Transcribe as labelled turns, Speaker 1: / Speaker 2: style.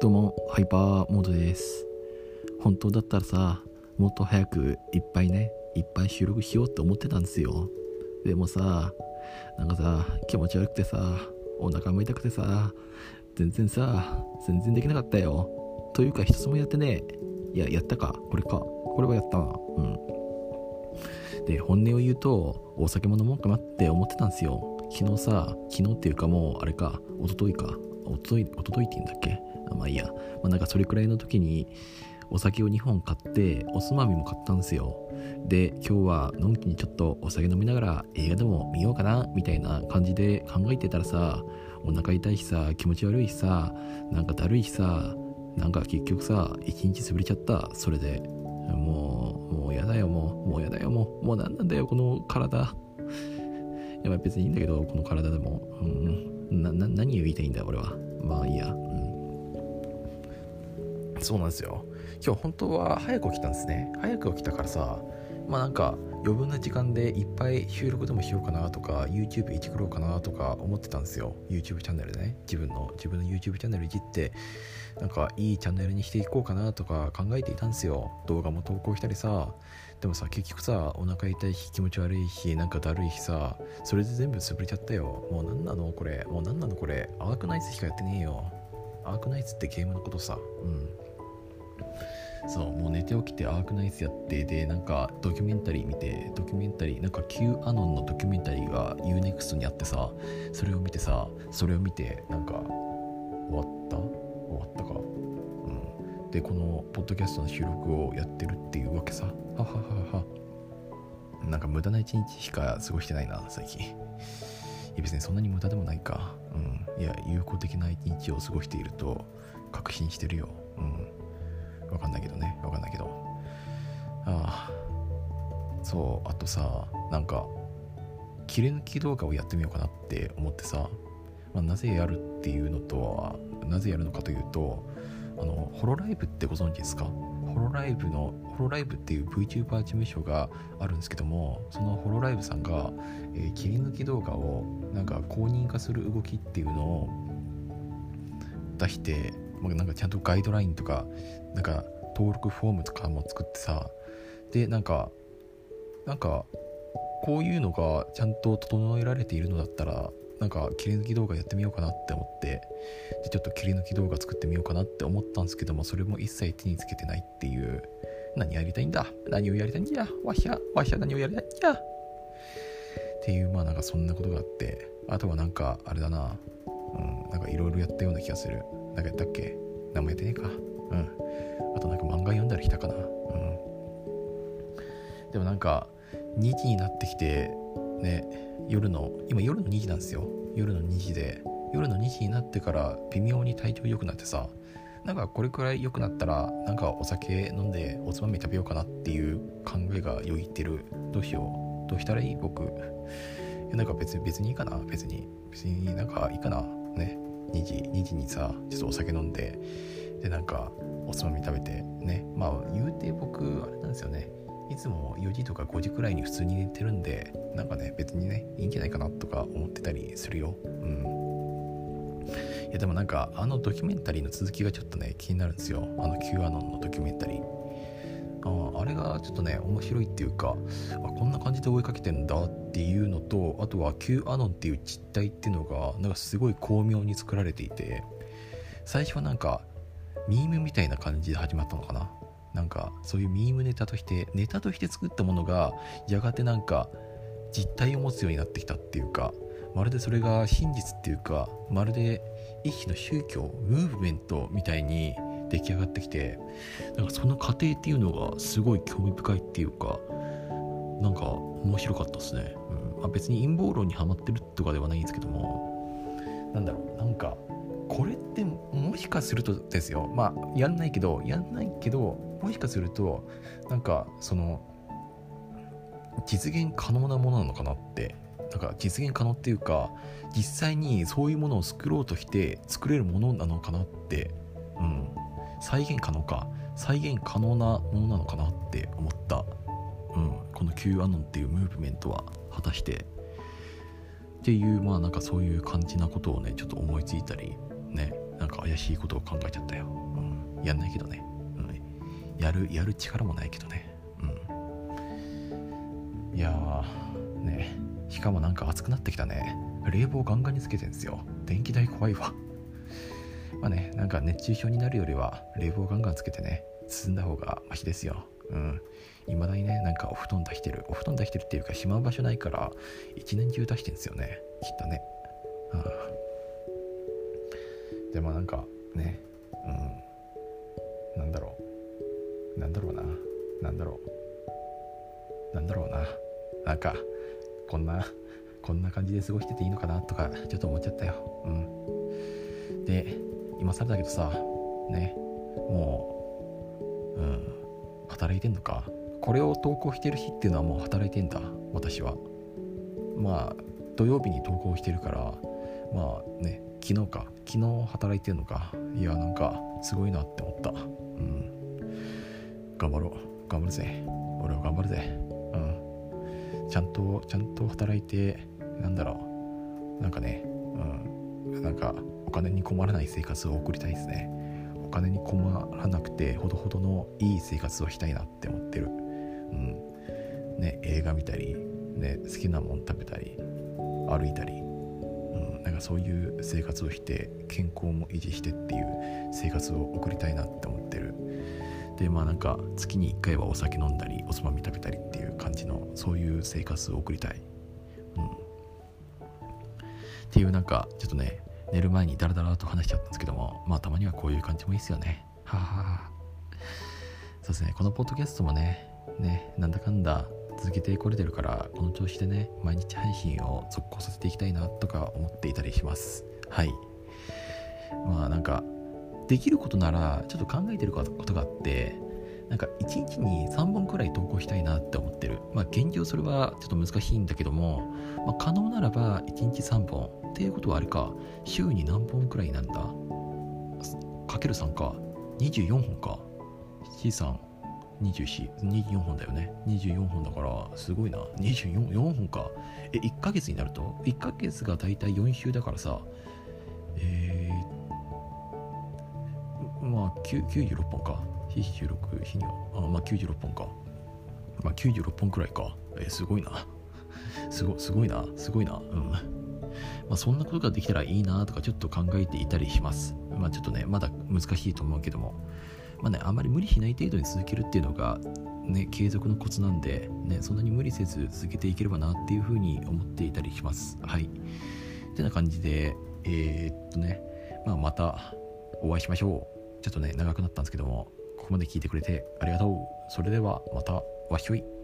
Speaker 1: どうも、ハイパーモードです。本当だったらさ、もっと早くいっぱいね、いっぱい収録しようって思ってたんですよ。でもさ、なんかさ、気持ち悪くてさ、お腹も痛くてさ、全然さ、全然できなかったよ。というか、一つもやってねいや、やったか。これか。これはやったな。うん。で、本音を言うと、お酒も飲もうかなって思ってたんですよ。昨日さ、昨日っていうかもう、あれか、一昨日か。一昨日、一昨日って言うんだっけ？まあいいや。まあなんかそれくらいの時に、お酒を2本買って、おつまみも買ったんですよ。で、今日はのんきにちょっとお酒飲みながら映画でも見ようかな、みたいな感じで考えてたらさ、お腹痛いしさ、気持ち悪いしさ、なんかだるいしさ、なんか結局さ、一日潰れちゃった。それで。もう、もうやだよ、もう。もうやだよ、もう。もうなんなんだよ、この体。いや、まあ別にいいんだけど、この体でも。うん。な、な、何を言いたいんだ、俺は。まあいいや。うん。そうなんですよ。今日本当は早く起きたんですね。早く起きたからさ、まあなんか余分な時間でいっぱい収録でもしようかなとか YouTube いじくろうかなとか思ってたんですよ。YouTube チャンネルでね。自分の自分の YouTube チャンネルいじってなんかいいチャンネルにしていこうかなとか考えていたんですよ。動画も投稿したりさ。でもさ結局さお腹痛いし気持ち悪いしなんかだるいしさそれで全部潰れちゃったよ。もう何なの？これ。もう何なのこれ。アークナイツしかやってねえよ。アークナイツってゲームのことさ。うん。そうもう寝て起きてアークナイツやってでなんかドキュメンタリー見てドキュメンタリーなんか Q アノンのドキュメンタリーが UNEXT にあってさそれを見てさそれを見てなんか終わった？終わったか？うん。でこのポッドキャストの収録をやってるっていうわけさ。はははは。なんか無駄な一日しか過ごしてないな最近。いや別にそんなに無駄でもないか。うん。いや有効的な一日を過ごしていると確信してるよ。うん。わかんないけどね。わかんないけど。ああ。そう。あとさなんか切り抜き動画をやってみようかなって思ってさ、まあ、なぜやるっていうのとはなぜやるのかというとあのホロライブってご存知ですか？ホロライブのホロライブっていう VTuber 事務所があるんですけどもそのホロライブさんが、えー切り抜き動画をなんか公認化する動きっていうのを出してまあなんかちゃんとガイドラインとかなんか登録フォームとかも作ってさでなんかなんかこういうのがちゃんと整えられているのだったらなんか切り抜き動画やってみようかなって思ってでちょっと切り抜き動画作ってみようかなって思ったんですけどもそれも一切手につけてないっていう。何やりたいんだ？何をやりたいんやわしゃわしゃ何をやりたいんやっていうまあなんかそんなことがあって。あとはなんかあれだな。うんなんかいろいろやったような気がする。なんかやったっけ？何もやってねえか。うん。あとなんか漫画読んだりしたかな。うん。でもなんか2時になってきてね夜の今夜の2時なんですよ。夜の2時で。夜の2時になってから微妙に体調良くなってさなんかこれくらい良くなったらなんかお酒飲んでおつまみ食べようかなっていう考えがよぎってる。どうしよう。どうしたらいい？僕。いやなんか別に別にいいかな。別に。別になんかいいかな。ね。2時2時にさちょっとお酒飲んででなんかおつまみ食べてね。まあ言うて僕あれなんですよね。いつも4時とか5時くらいに普通に寝てるんでなんかね別にねいいんじゃないかなとか思ってたりするよ。うん。いやでもなんかあのドキュメンタリーの続きがちょっとね気になるんですよ。あの Q アノンのドキュメンタリー。ああれがちょっとね面白いっていうかあこんな感じで追いかけてんだっていうのとあとは Q アノンっていう実態っていうのがなんかすごい巧妙に作られていて最初はなんかミームみたいな感じで始まったのかな？なんかそういうミームネタとしてネタとして作ったものがやがてなんか実態を持つようになってきたっていうかまるでそれが真実っていうかまるで一種の宗教ムーブメントみたいに出来上がってきてなんかその過程っていうのがすごい興味深いっていうかなんか面白かったですね、うん。まあ、別に陰謀論にはまってるとかではないんですけどもなんだろう。なんかこれってもしかするとですよ。まあやんないけどやんないけどもしかするとなんかその実現可能なものなのかなってなんか実現可能っていうか実際にそういうものを作ろうとして作れるものなのかなってうん。再現可能か再現可能なものなのかなって思った、うん、この Q アノンっていうムーブメントは果たして。っていうまあなんかそういう感じなことをねちょっと思いついたりねなんか怪しいことを考えちゃったよ、うん、やんないけどね、うん、やるやる力もないけどね。うん。いやーねしかもなんか暑くなってきたね。冷房ガンガンにつけてんですよ。電気代怖いわ。まあねなんか熱中症になるよりは冷房ガンガンつけてね進んだ方がマシですよ。うん。いまだにねなんかお布団出してる。お布団出してるっていうかしまう場所ないから一年中出してんですよね。きっとね。ああでもなんかねうん。なんだろう。なんだろうな。なんだろう。なんだろうな。なんかこんなこんな感じで過ごしてていいのかなとかちょっと思っちゃったよ。うん。で今更だけどさねもううん働いてんのか？これを投稿してる日っていうのはもう働いてんだ私は。まあ土曜日に投稿してるからまあね昨日か。昨日働いてるのか？いやなんかすごいなって思った。うん。頑張ろう。頑張るぜ。俺は頑張るぜ。うん。ちゃんとちゃんと働いてなんだろう。なんかねうん。なんかお金に困らない生活を送りたいですね。お金に困らなくてほどほどのいい生活をしたいなって思ってる。うん。ね映画見たりね好きなもん食べたり歩いたり、うん、なんかそういう生活をして健康も維持してっていう生活を送りたいなって思ってる。でまあなんか月に1回はお酒飲んだりおつまみ食べたりっていう感じのそういう生活を送りたい、うん、っていうなんかちょっとね寝る前にダラダラと話しちゃったんですけどもまあたまにはこういう感じもいいですよね。はあ。そうですね。このポッドキャストもねねなんだかんだ続けてこれてるからこの調子でね毎日配信を続行させていきたいなとか思っていたりします。はい。まあなんかできることならちょっと考えてることがあってなんか1日に3本くらい投稿したいなって思ってる。まあ現状それはちょっと難しいんだけども、まあ、可能ならば1日3本っていうことはあれか週に何本くらいなんだ？かける3か24本か。C さん24本だよね。24本だからすごいな。24 4本か。え1ヶ月になると？1ヶ月がだいたい4週だからさえー、まあ96本か。日16日にはあまあ96本かまあ96本くらいかえ、すごいな すごすごいなすごいなうんまあ、そんなことができたらいいなとかちょっと考えていたりします。まあ、ちょっとね、まだ難しいと思うけども、まあね、あまり無理しない程度に続けるっていうのが、ね、継続のコツなんで、ね、そんなに無理せず続けていければなっていうふうに思っていたりします。はい。ってな感じで、えー、っとね、まあ、またお会いしましょう。ちょっとね、長くなったんですけども、ここまで聞いてくれてありがとう。それではまた、わひょい。